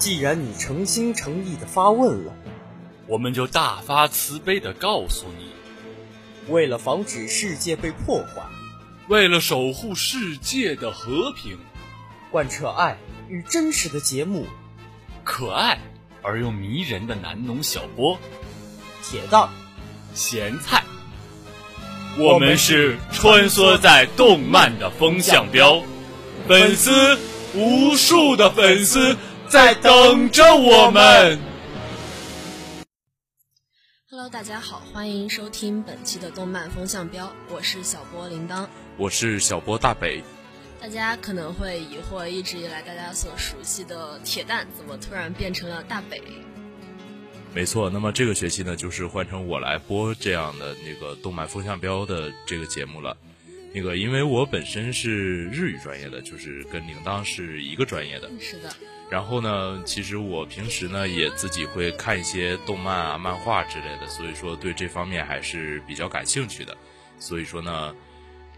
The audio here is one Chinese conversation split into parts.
既然你诚心诚意的发问了，我们就大发慈悲的告诉你：为了防止世界被破坏，为了守护世界的和平，贯彻爱与真实的节目，可爱而又迷人的南农小波，铁蛋，咸菜，我们是穿梭在动漫的风向标，粉丝无数的粉丝。在等着我们。Hello，大家好，欢迎收听本期的动漫风向标，我是小波铃铛，我是小波大北。大家可能会疑惑，一直以来大家所熟悉的铁蛋，怎么突然变成了大北？没错，那么这个学期呢，就是换成我来播这样的那个动漫风向标的这个节目了。那个，因为我本身是日语专业的，就是跟铃铛是一个专业的。是的。然后呢，其实我平时呢也自己会看一些动漫啊、漫画之类的，所以说对这方面还是比较感兴趣的。所以说呢，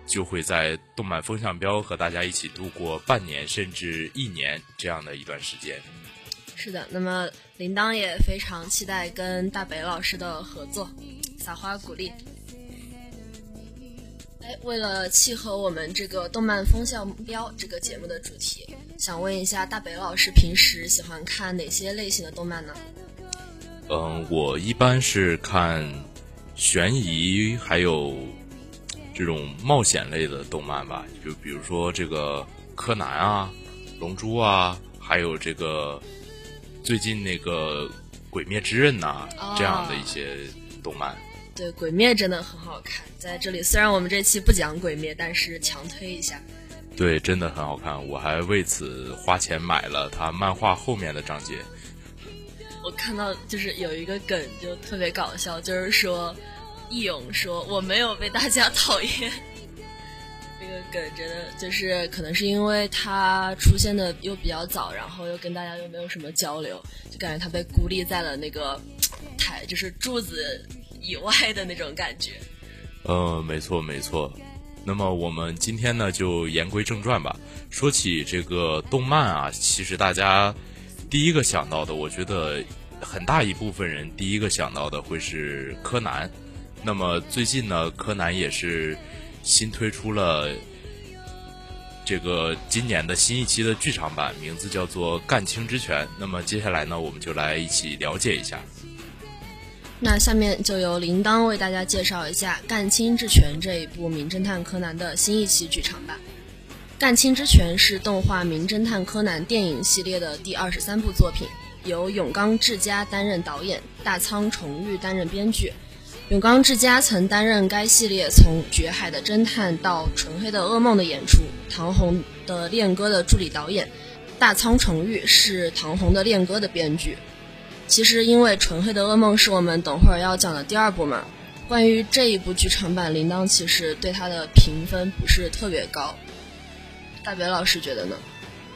就会在动漫风向标和大家一起度过半年甚至一年这样的一段时间。是的，那么铃铛也非常期待跟大北老师的合作，撒花鼓励。哎，为了契合我们这个动漫风向标这个节目的主题，想问一下大北老师，平时喜欢看哪些类型的动漫呢？嗯，我一般是看悬疑，还有这种冒险类的动漫吧，就比如说这个柯南啊、龙珠啊，还有这个最近那个鬼灭之刃呐这样的一些动漫。对，鬼灭真的很好看。在这里，虽然我们这期不讲鬼灭，但是强推一下。对，真的很好看，我还为此花钱买了他漫画后面的章节。我看到就是有一个梗就特别搞笑，就是说义勇说我没有被大家讨厌。这个梗真的就是可能是因为他出现的又比较早，然后又跟大家又没有什么交流，就感觉他被孤立在了那个 台，就是柱子。以外的那种感觉，嗯，没错没错。那么我们今天呢，就言归正传吧。说起这个动漫啊，其实大家第一个想到的，我觉得很大一部分人第一个想到的会是柯南。那么最近呢，柯南也是新推出了这个今年的新一期的剧场版，名字叫做《干青之拳》。那么接下来呢，我们就来一起了解一下。那下面就由铃铛为大家介绍一下《干青之拳》这一部《名侦探柯南》的新一期剧场版。《干青之拳》是动画《名侦探柯南》电影系列的第二十三部作品，由永冈智佳担任导演，大仓崇裕担任编剧。永冈智佳曾担任该系列从《绝海的侦探》到《纯黑的噩梦》的演出，唐红的《恋歌》的助理导演，大仓崇裕是唐红的《恋歌》的编剧。其实，因为《纯黑的噩梦》是我们等会儿要讲的第二部嘛。关于这一部剧场版，铃铛其实对它的评分不是特别高。大北老师觉得呢？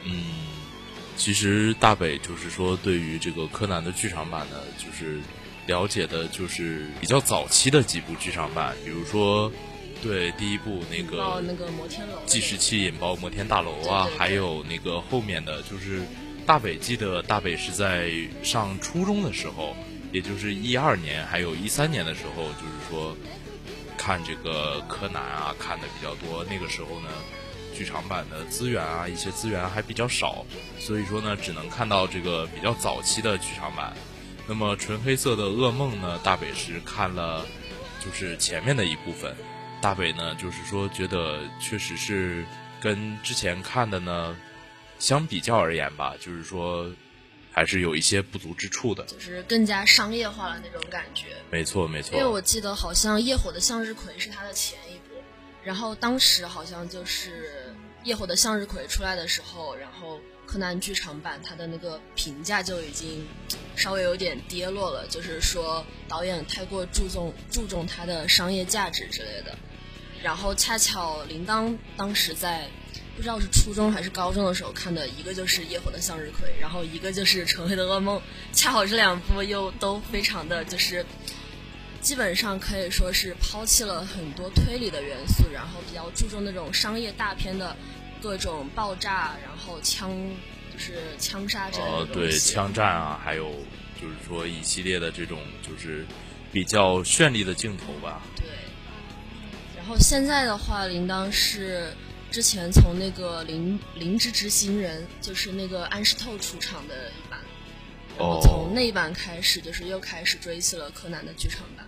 嗯，其实大北就是说，对于这个柯南的剧场版呢，就是了解的就是比较早期的几部剧场版，比如说，对第一部那个那个摩天楼计时器引爆摩天大楼啊，还有那个后面的就是。大北记得，大北是在上初中的时候，也就是一二年，还有一三年的时候，就是说看这个柯南啊，看的比较多。那个时候呢，剧场版的资源啊，一些资源还比较少，所以说呢，只能看到这个比较早期的剧场版。那么纯黑色的噩梦呢，大北是看了，就是前面的一部分。大北呢，就是说觉得确实是跟之前看的呢。相比较而言吧，就是说，还是有一些不足之处的，就是更加商业化了那种感觉。没错，没错。因为我记得好像《夜火的向日葵》是他的前一部，然后当时好像就是《夜火的向日葵》出来的时候，然后柯南剧场版它的那个评价就已经稍微有点跌落了，就是说导演太过注重 注重它的商业价值之类的。然后恰巧铃铛当时在。不知道是初中还是高中的时候看的，一个就是《夜火的向日葵》，然后一个就是《纯黑的噩梦》，恰好这两部又都非常的就是，基本上可以说是抛弃了很多推理的元素，然后比较注重那种商业大片的各种爆炸，然后枪，就是枪杀之类的呃，对，枪战啊，还有就是说一系列的这种就是比较绚丽的镜头吧。对。然后现在的话，铃铛是之前从那个《灵灵之执行人》，就是那个安室透出场的一版，然后从那一版开始，就是又开始追起了柯南的剧场版。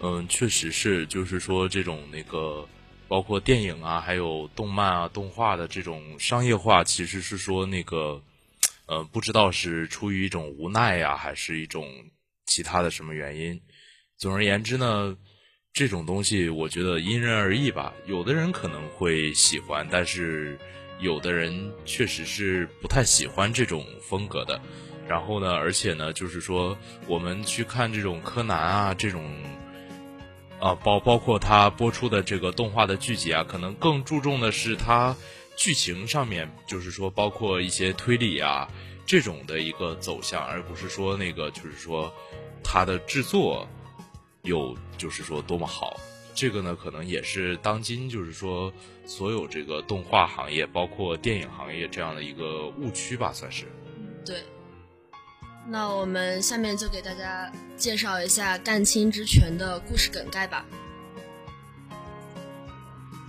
嗯，确实是，就是说这种那个。包括电影啊，还有动漫啊、动画的这种商业化，其实是说那个，呃，不知道是出于一种无奈呀，还是一种其他的什么原因。总而言之呢，这种东西我觉得因人而异吧。有的人可能会喜欢，但是有的人确实是不太喜欢这种风格的。然后呢，而且呢，就是说我们去看这种柯南啊这种。啊，包包括他播出的这个动画的剧集啊，可能更注重的是它剧情上面，就是说包括一些推理啊这种的一个走向，而不是说那个就是说它的制作有就是说多么好。这个呢，可能也是当今就是说所有这个动画行业，包括电影行业这样的一个误区吧，算是。对。那我们下面就给大家介绍一下《干青之拳》的故事梗概吧。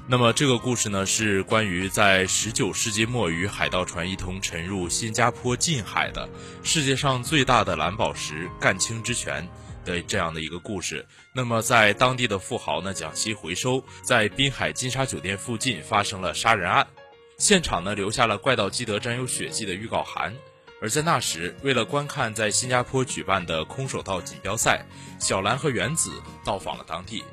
那么这个故事呢，是关于在十九世纪末与海盗船一同沉入新加坡近海的世界上最大的蓝宝石干青之拳的这样的一个故事。那么在当地的富豪呢将其回收，在滨海金沙酒店附近发生了杀人案，现场呢留下了怪盗基德沾有血迹的预告函。而在那时，为了观看在新加坡举办的空手道锦标赛，小兰和原子到访了当地。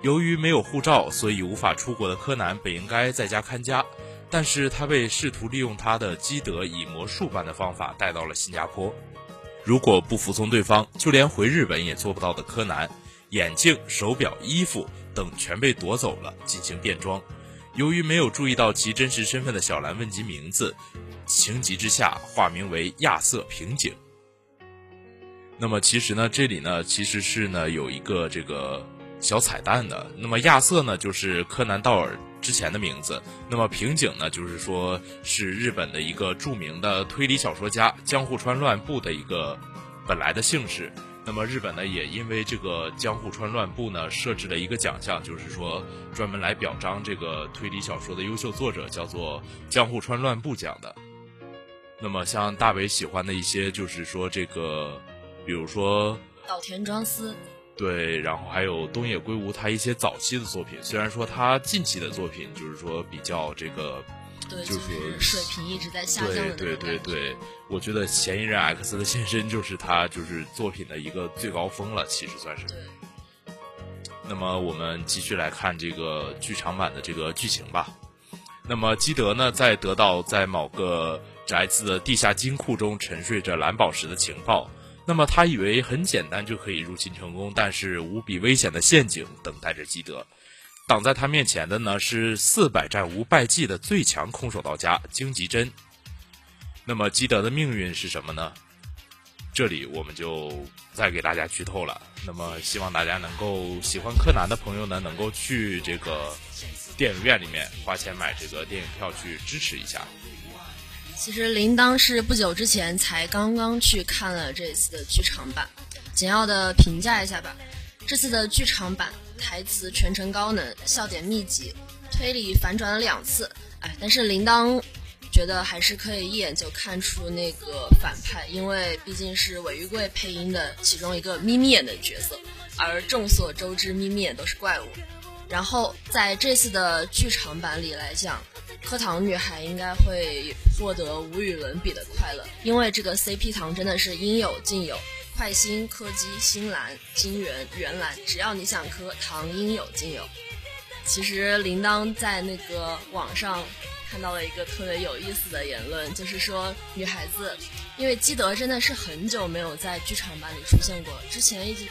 由于没有护照，所以无法出国的柯南本应该在家看家，但是他被试图利用他的基德以魔术般的方法带到了新加坡。如果不服从对方，就连回日本也做不到的柯南，眼镜、手表、衣服等全被夺走了，进行变装。由于没有注意到其真实身份的小兰问及名字。情急之下，化名为亚瑟平井。那么其实呢，这里呢其实是呢有一个这个小彩蛋的。那么亚瑟呢就是柯南道尔之前的名字。那么平井呢就是说是日本的一个著名的推理小说家江户川乱步的一个本来的姓氏。那么日本呢也因为这个江户川乱步呢设置了一个奖项，就是说专门来表彰这个推理小说的优秀作者，叫做江户川乱步奖的。那么，像大伟喜欢的一些，就是说这个，比如说岛田庄司，对，然后还有东野圭吾他一些早期的作品。虽然说他近期的作品就是说比较这个，对，就是水平一直在下降的对对对对，我觉得《嫌疑人 X 的现身》就是他就是作品的一个最高峰了，其实算是。对。那么我们继续来看这个剧场版的这个剧情吧。那么基德呢，在得到在某个宅子的地下金库中沉睡着蓝宝石的情报，那么他以为很简单就可以入侵成功，但是无比危险的陷阱等待着基德。挡在他面前的呢是四百战无败绩的最强空手道家荆棘真。那么基德的命运是什么呢？这里我们就再给大家剧透了。那么希望大家能够喜欢柯南的朋友呢，能够去这个电影院里面花钱买这个电影票去支持一下。其实铃铛是不久之前才刚刚去看了这一次的剧场版，简要的评价一下吧。这次的剧场版台词全程高能，笑点密集，推理反转了两次。哎，但是铃铛觉得还是可以一眼就看出那个反派，因为毕竟是尾玉贵配音的其中一个眯眯眼的角色，而众所周知眯眯眼都是怪物。然后在这次的剧场版里来讲。课堂女孩应该会获得无与伦比的快乐，因为这个 CP 糖真的是应有尽有，快星、柯基、新蓝、金元、元蓝，只要你想磕，糖应有尽有。其实铃铛在那个网上看到了一个特别有意思的言论，就是说女孩子，因为基德真的是很久没有在剧场版里出现过，之前一直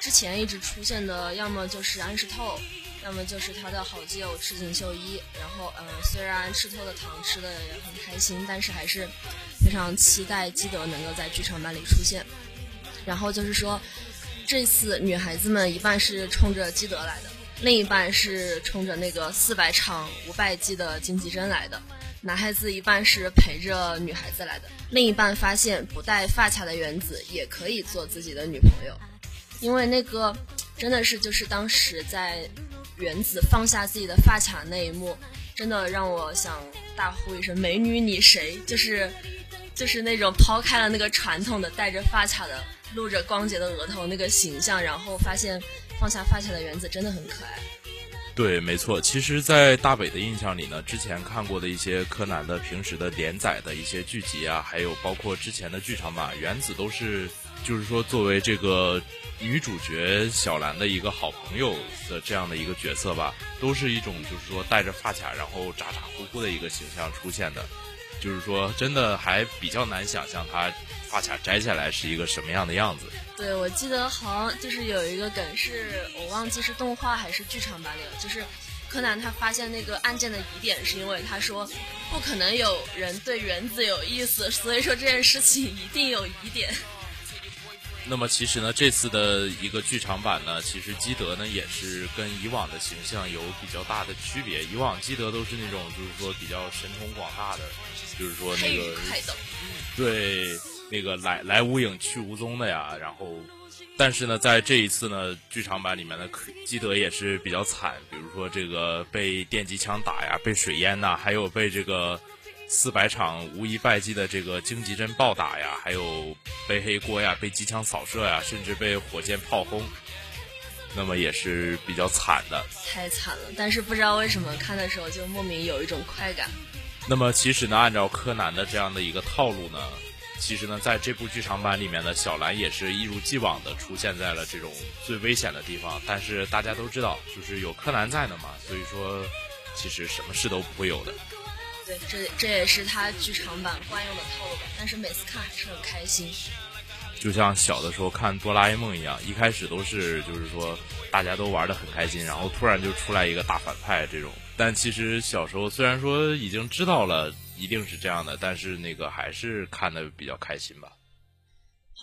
之前一直出现的，要么就是安室透。那么就是他的好基友赤井秀一，然后嗯，虽然吃透了糖吃的也很开心，但是还是非常期待基德能够在剧场版里出现。然后就是说，这次女孩子们一半是冲着基德来的，另一半是冲着那个四百场无败绩的金吉真来的。男孩子一半是陪着女孩子来的，另一半发现不戴发卡的原子也可以做自己的女朋友，因为那个真的是就是当时在原子放下自己的发卡那一幕，真的让我想大呼一声“美女你谁”，就是就是那种抛开了那个传统的戴着发卡的露着光洁的额头那个形象，然后发现放下发卡的原子真的很可爱。对，没错。其实，在大北的印象里呢，之前看过的一些柯南的平时的连载的一些剧集啊，还有包括之前的剧场版，原子都是，就是说作为这个女主角小兰的一个好朋友的这样的一个角色吧，都是一种就是说戴着发卡，然后咋咋呼呼的一个形象出现的，就是说真的还比较难想象她发卡摘下来是一个什么样的样子。对，我记得好像就是有一个梗，是我忘记是动画还是剧场版里了。就是柯南他发现那个案件的疑点，是因为他说不可能有人对原子有意思，所以说这件事情一定有疑点。那么其实呢，这次的一个剧场版呢，其实基德呢也是跟以往的形象有比较大的区别。以往基德都是那种就是说比较神通广大的，就是说那个对。那个来来无影去无踪的呀，然后，但是呢，在这一次呢，剧场版里面的基德也是比较惨，比如说这个被电击枪打呀，被水淹呐，还有被这个四百场无一败绩的这个荆棘针暴打呀，还有背黑锅呀，被机枪扫射呀，甚至被火箭炮轰，那么也是比较惨的。太惨了，但是不知道为什么看的时候就莫名有一种快感。那么其实呢，按照柯南的这样的一个套路呢。其实呢，在这部剧场版里面呢，小兰也是一如既往的出现在了这种最危险的地方。但是大家都知道，就是有柯南在的嘛，所以说其实什么事都不会有的。对，这这也是他剧场版惯用的套路吧。但是每次看还是很开心。就像小的时候看哆啦 A 梦一样，一开始都是就是说大家都玩的很开心，然后突然就出来一个大反派这种。但其实小时候虽然说已经知道了。一定是这样的，但是那个还是看的比较开心吧。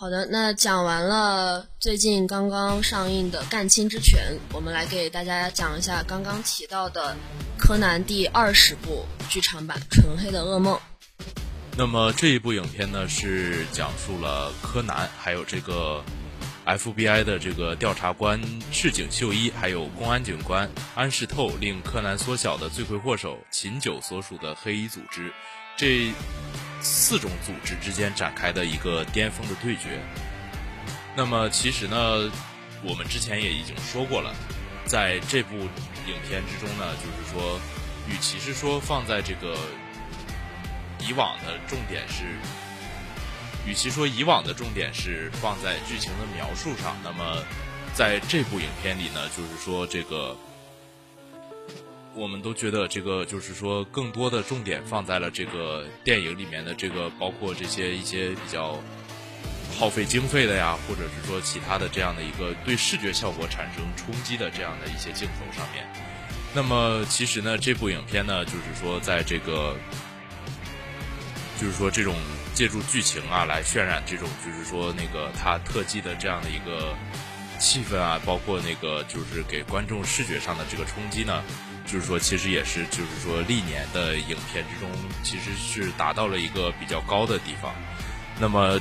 好的，那讲完了最近刚刚上映的《干青之拳》，我们来给大家讲一下刚刚提到的《柯南》第二十部剧场版《纯黑的噩梦》。那么这一部影片呢，是讲述了柯南还有这个。FBI 的这个调查官赤井秀一，还有公安警官安室透，令柯南缩小的罪魁祸首秦九所属的黑衣组织，这四种组织之间展开的一个巅峰的对决。那么，其实呢，我们之前也已经说过了，在这部影片之中呢，就是说，与其是说放在这个以往的重点是。与其说以往的重点是放在剧情的描述上，那么在这部影片里呢，就是说这个，我们都觉得这个就是说更多的重点放在了这个电影里面的这个，包括这些一些比较耗费经费的呀，或者是说其他的这样的一个对视觉效果产生冲击的这样的一些镜头上面。那么其实呢，这部影片呢，就是说在这个，就是说这种。借助剧情啊来渲染这种，就是说那个他特技的这样的一个气氛啊，包括那个就是给观众视觉上的这个冲击呢，就是说其实也是就是说历年的影片之中，其实是达到了一个比较高的地方。那么，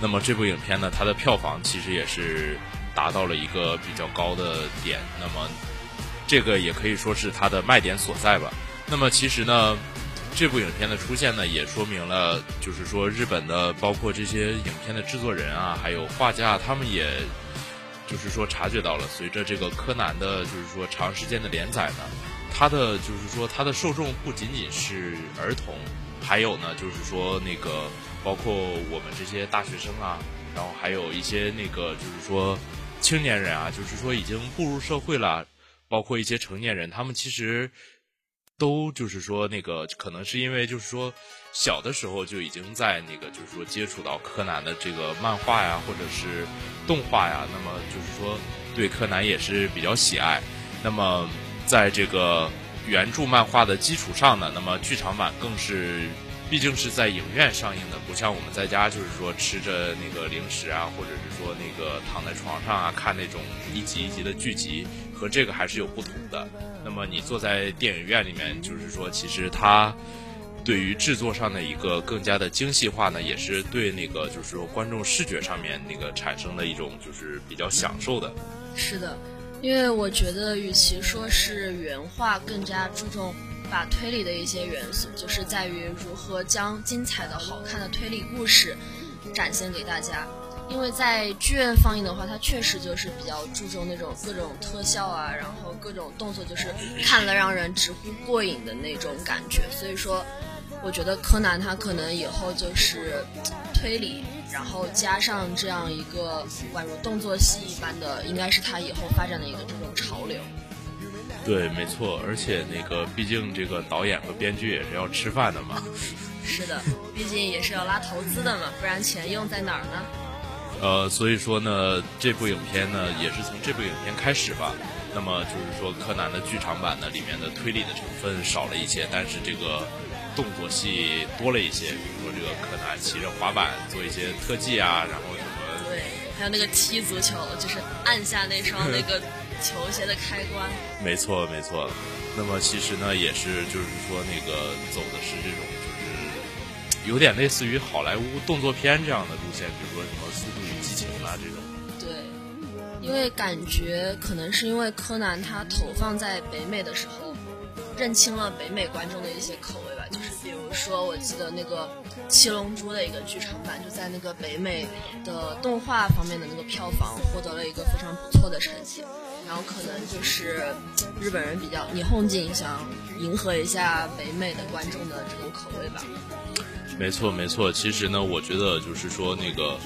那么这部影片呢，它的票房其实也是达到了一个比较高的点。那么，这个也可以说是它的卖点所在吧。那么其实呢。这部影片的出现呢，也说明了，就是说日本的包括这些影片的制作人啊，还有画家，他们也，就是说察觉到了，随着这个柯南的，就是说长时间的连载呢，它的就是说它的受众不仅仅是儿童，还有呢，就是说那个包括我们这些大学生啊，然后还有一些那个就是说青年人啊，就是说已经步入社会了，包括一些成年人，他们其实。都就是说，那个可能是因为就是说，小的时候就已经在那个就是说接触到柯南的这个漫画呀，或者是动画呀，那么就是说对柯南也是比较喜爱。那么在这个原著漫画的基础上呢，那么剧场版更是，毕竟是在影院上映的，不像我们在家就是说吃着那个零食啊，或者是说那个躺在床上啊看那种一集一集的剧集。和这个还是有不同的。那么你坐在电影院里面，就是说，其实它对于制作上的一个更加的精细化呢，也是对那个就是说观众视觉上面那个产生的一种就是比较享受的。是的，因为我觉得与其说是原画，更加注重把推理的一些元素，就是在于如何将精彩的好看的推理故事展现给大家。因为在剧院放映的话，它确实就是比较注重那种各种特效啊，然后各种动作，就是看了让人直呼过瘾的那种感觉。所以说，我觉得柯南他可能以后就是推理，然后加上这样一个宛如动作戏一般的，应该是他以后发展的一个这种潮流。对，没错，而且那个毕竟这个导演和编剧也是要吃饭的嘛。是的，毕竟也是要拉投资的嘛，不然钱用在哪儿呢？呃，所以说呢，这部影片呢，也是从这部影片开始吧。那么就是说，柯南的剧场版呢，里面的推理的成分少了一些，但是这个动作戏多了一些。比如说，这个柯南骑着滑板做一些特技啊，然后什么？对，还有那个踢足球，就是按下那双那个球鞋的开关。没错，没错。那么其实呢，也是就是说，那个走的是这种，就是有点类似于好莱坞动作片这样的路线，比如说什么。速度与激情啊，这种对，因为感觉可能是因为柯南他投放在北美的时候，认清了北美观众的一些口味吧。就是比如说，我记得那个《七龙珠》的一个剧场版，就在那个北美的动画方面的那个票房获得了一个非常不错的成绩。然后可能就是日本人比较霓虹镜，想迎合一下北美的观众的这种口味吧。没错，没错。其实呢，我觉得就是说那个。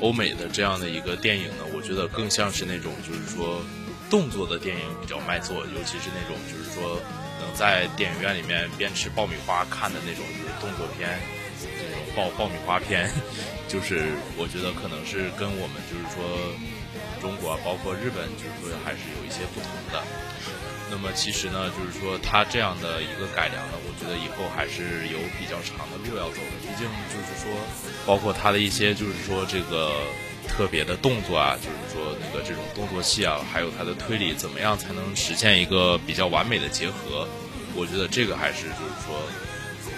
欧美的这样的一个电影呢，我觉得更像是那种就是说动作的电影比较卖座，尤其是那种就是说能在电影院里面边吃爆米花看的那种就是动作片，那种爆爆米花片，就是我觉得可能是跟我们就是说中国包括日本就是说还是有一些不同的。那么其实呢，就是说它这样的一个改良呢，我觉得以后还是有比较长的路要走的。毕竟就是说，包括它的一些就是说这个特别的动作啊，就是说那个这种动作戏啊，还有它的推理，怎么样才能实现一个比较完美的结合？我觉得这个还是就是说，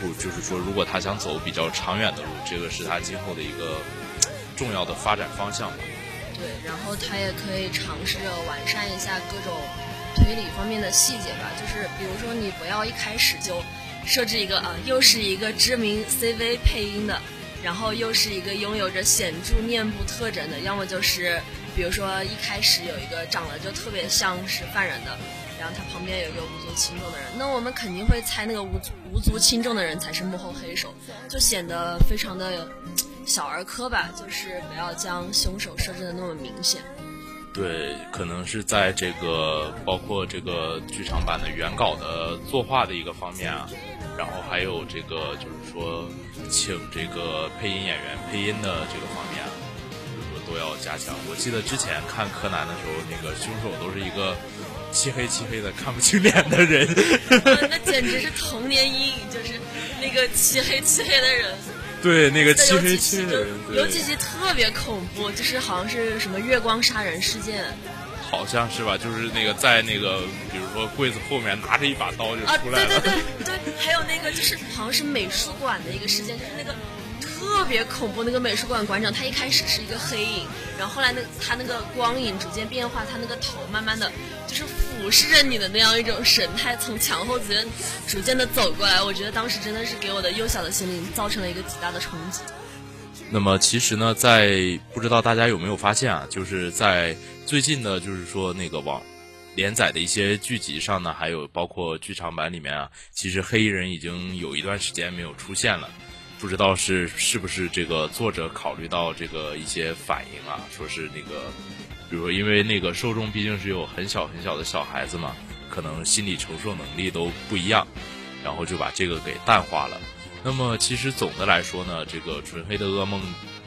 不就是说，如果他想走比较长远的路，这个是他今后的一个重要的发展方向吧。对，然后他也可以尝试着完善一下各种。推理方面的细节吧，就是比如说你不要一开始就设置一个啊，又是一个知名 CV 配音的，然后又是一个拥有着显著面部特征的，要么就是比如说一开始有一个长得就特别像是犯人的，然后他旁边有一个无足轻重的人，那我们肯定会猜那个无无足轻重的人才是幕后黑手，就显得非常的小儿科吧，就是不要将凶手设置的那么明显。对，可能是在这个包括这个剧场版的原稿的作画的一个方面啊，然后还有这个就是说请这个配音演员配音的这个方面啊，就是说都要加强。我记得之前看柯南的时候，那个凶手都是一个漆黑漆黑的看不清脸的人，那简直是童年阴影，就是那个漆黑漆黑的人。对，那个漆黑漆黑的人，有几集特别恐怖，就是好像是什么月光杀人事件，好像是吧？就是那个在那个，比如说柜子后面拿着一把刀就出来了。对对对对，还有那个就是好像是美术馆的一个事件，就是那个。特别恐怖，那个美术馆馆长，他一开始是一个黑影，然后后来那他那个光影逐渐变化，他那个头慢慢的就是俯视着你的那样一种神态，从墙后逐渐逐渐的走过来。我觉得当时真的是给我的幼小的心灵造成了一个极大的冲击。那么其实呢，在不知道大家有没有发现啊，就是在最近的，就是说那个网连载的一些剧集上呢，还有包括剧场版里面啊，其实黑衣人已经有一段时间没有出现了。不知道是是不是这个作者考虑到这个一些反应啊？说是那个，比如说因为那个受众毕竟是有很小很小的小孩子嘛，可能心理承受能力都不一样，然后就把这个给淡化了。那么其实总的来说呢，这个《纯黑的噩梦》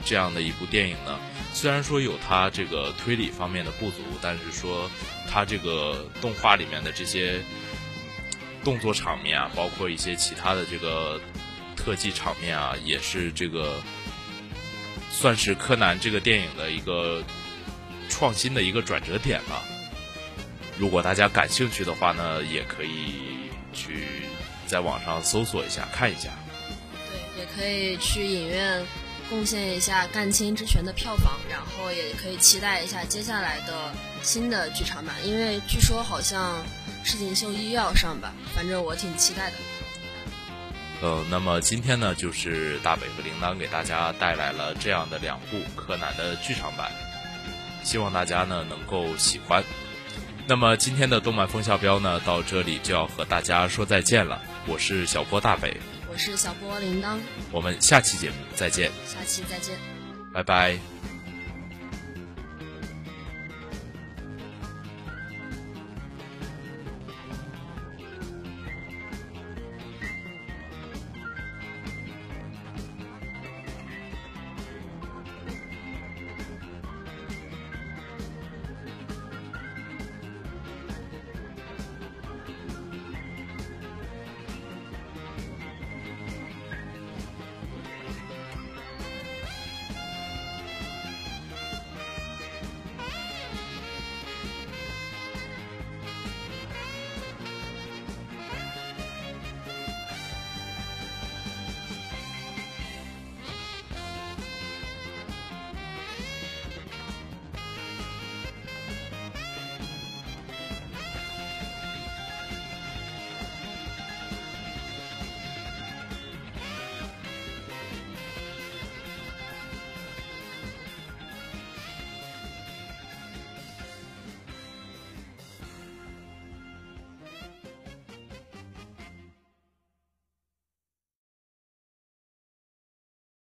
这样的一部电影呢，虽然说有它这个推理方面的不足，但是说它这个动画里面的这些动作场面啊，包括一些其他的这个。特技场面啊，也是这个算是柯南这个电影的一个创新的一个转折点了。如果大家感兴趣的话呢，也可以去在网上搜索一下看一下。对，也可以去影院贡献一下《干青之拳》的票房，然后也可以期待一下接下来的新的剧场版，因为据说好像赤井秀一又要上吧，反正我挺期待的。呃，那么今天呢，就是大北和铃铛给大家带来了这样的两部柯南的剧场版，希望大家呢能够喜欢。那么今天的动漫风向标呢，到这里就要和大家说再见了。我是小波大北，我是小波铃铛，我们下期节目再见，下期再见，拜拜。